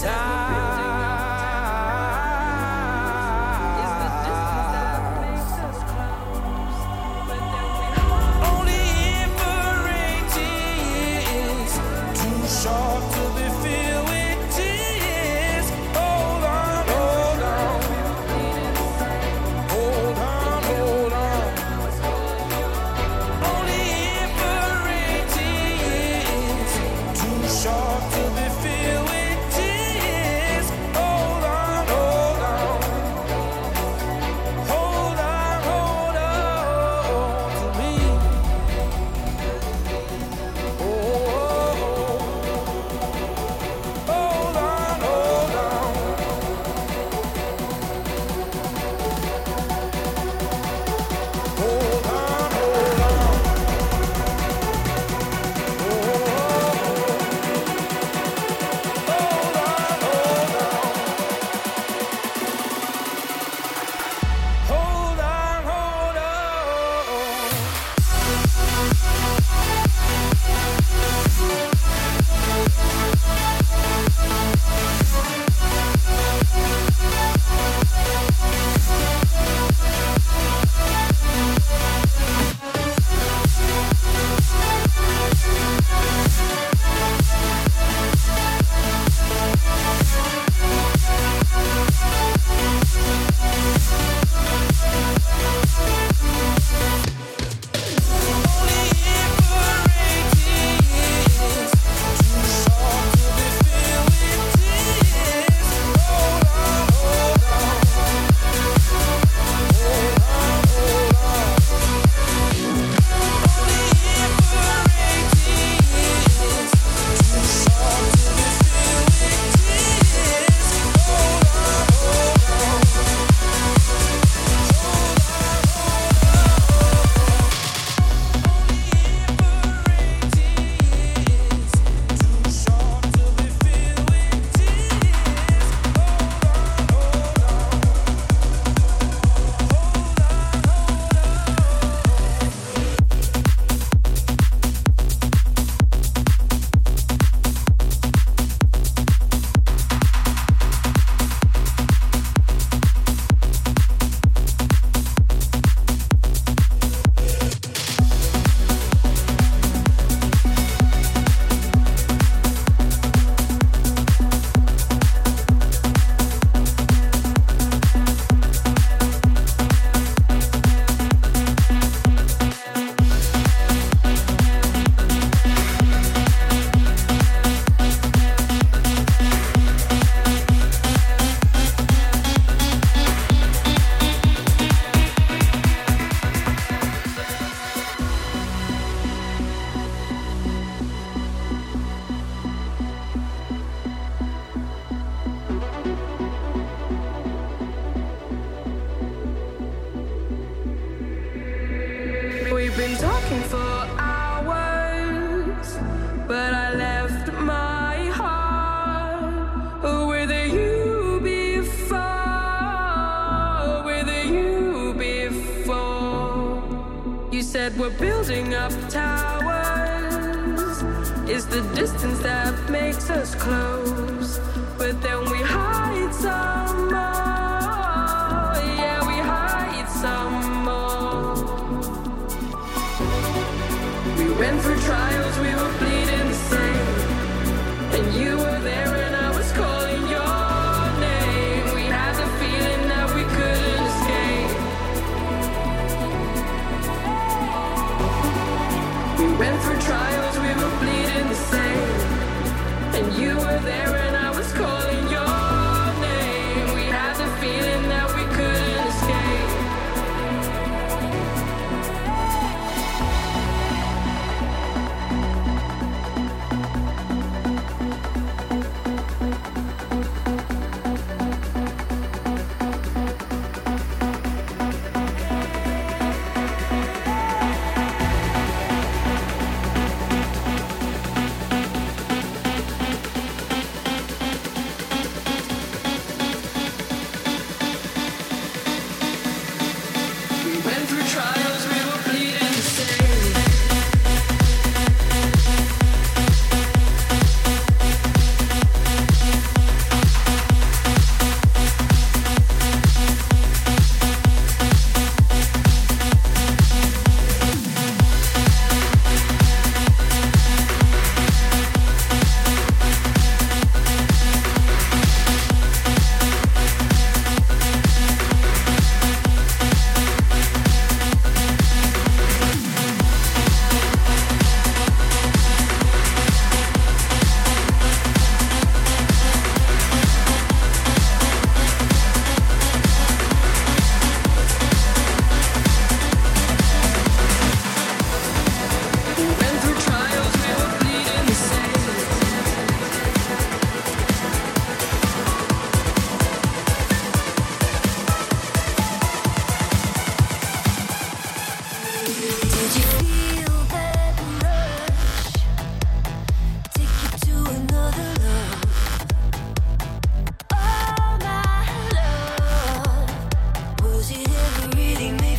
short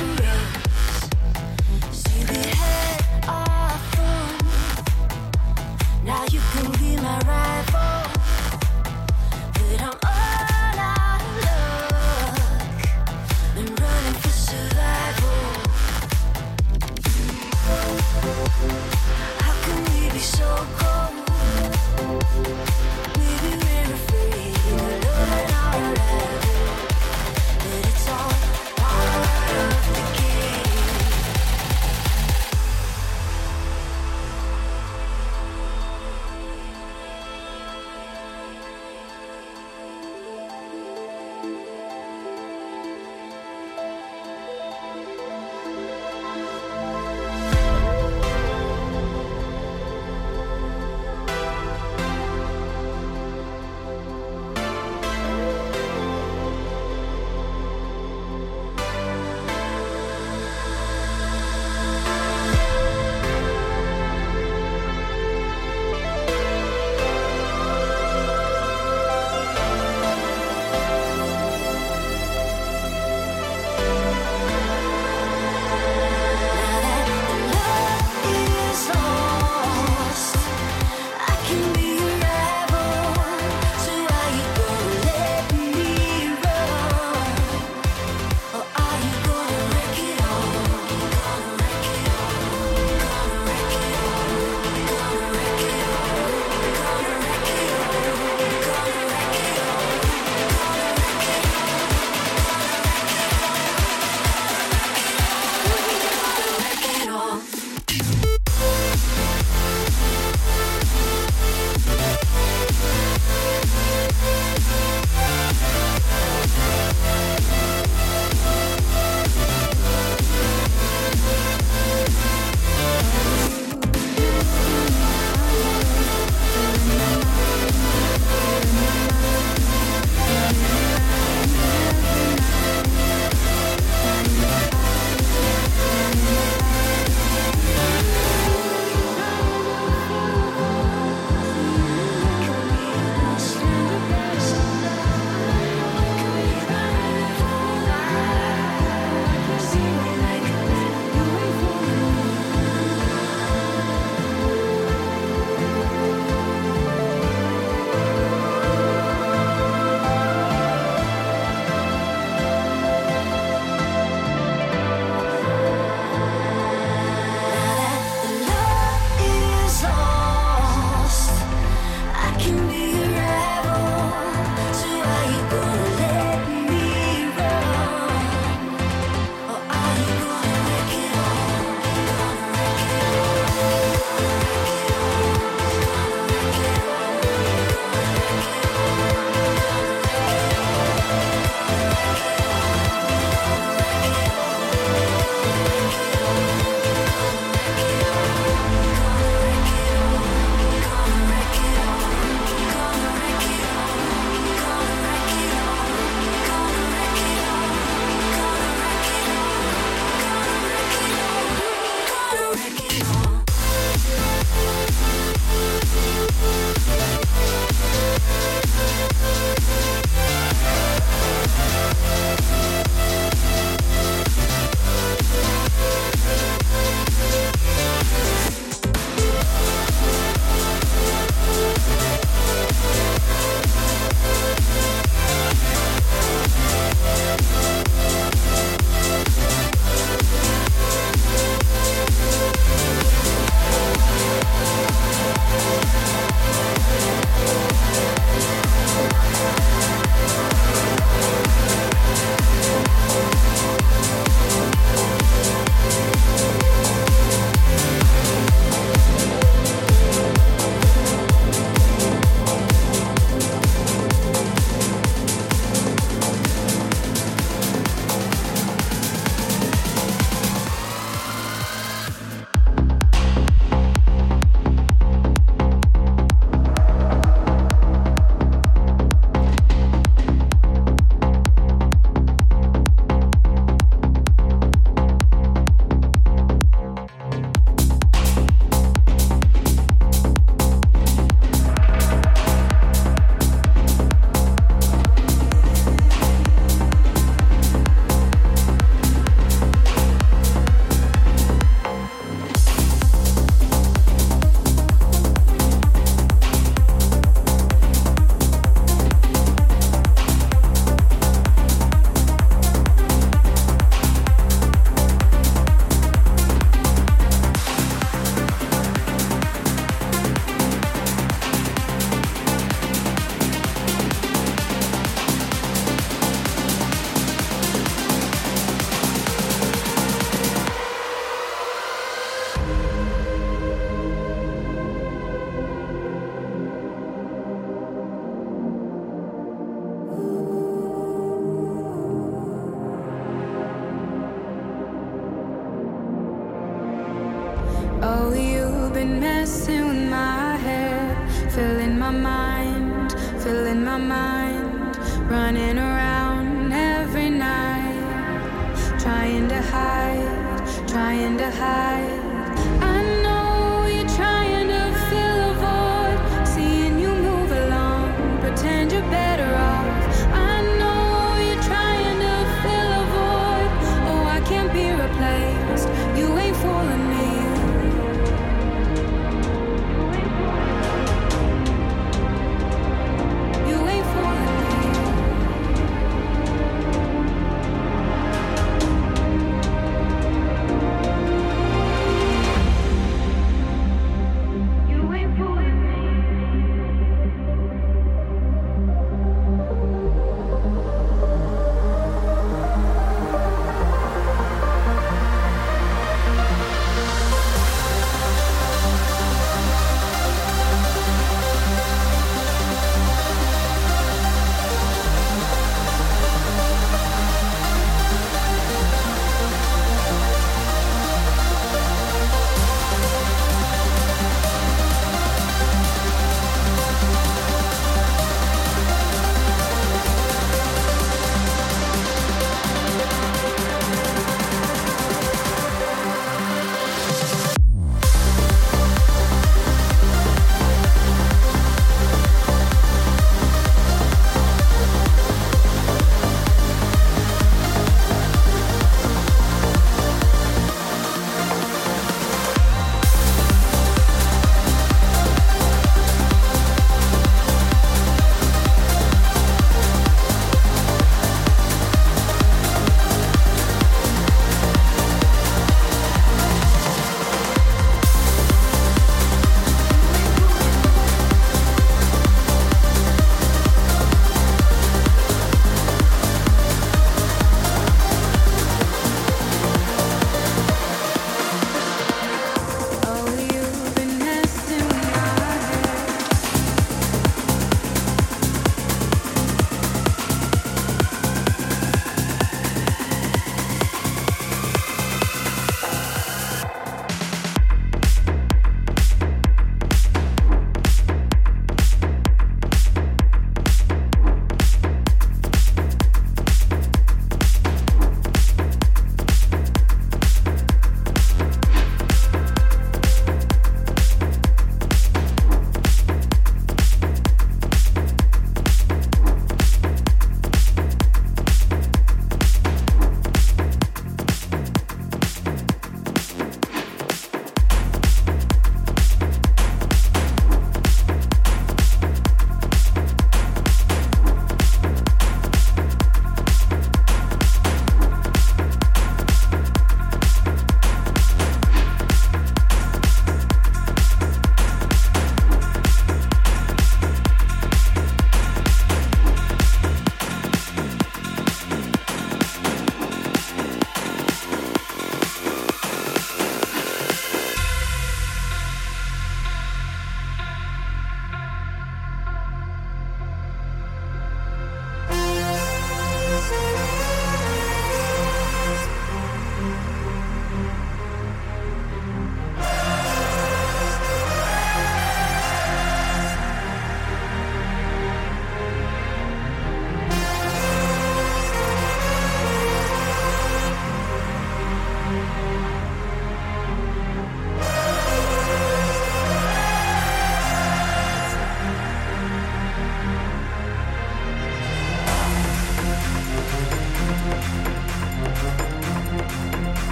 to.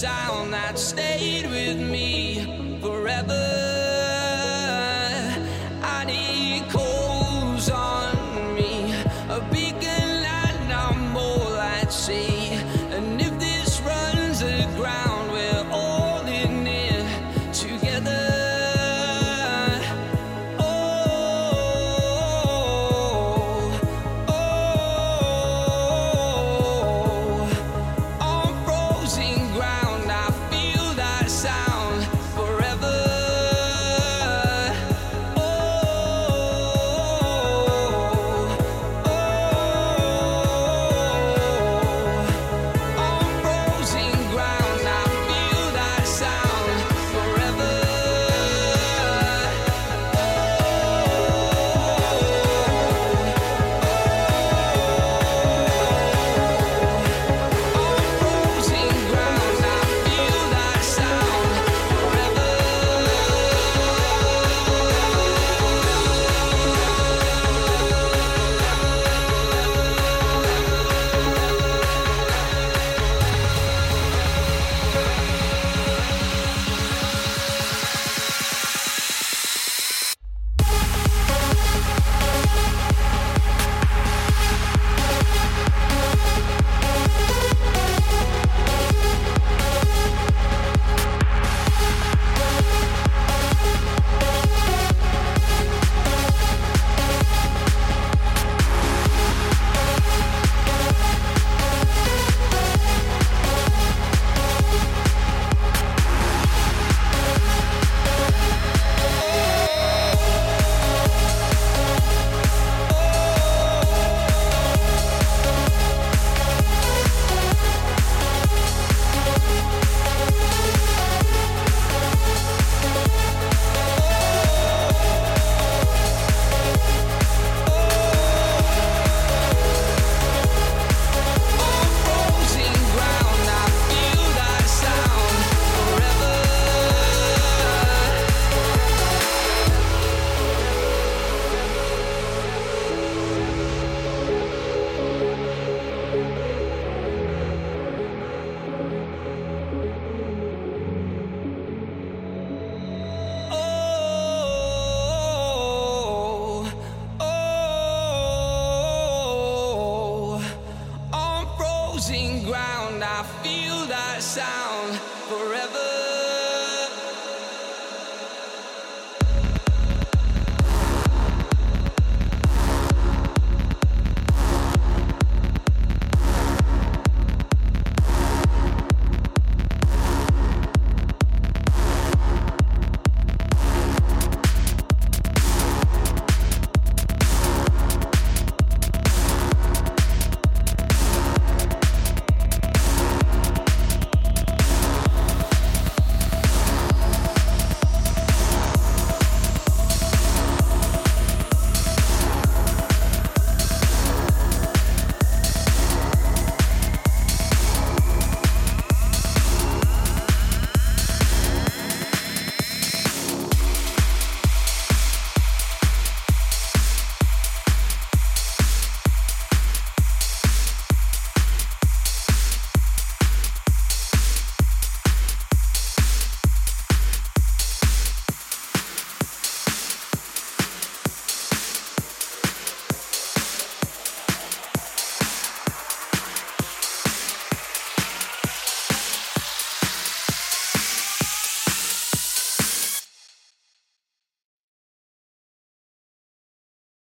Sound that stayed with me forever.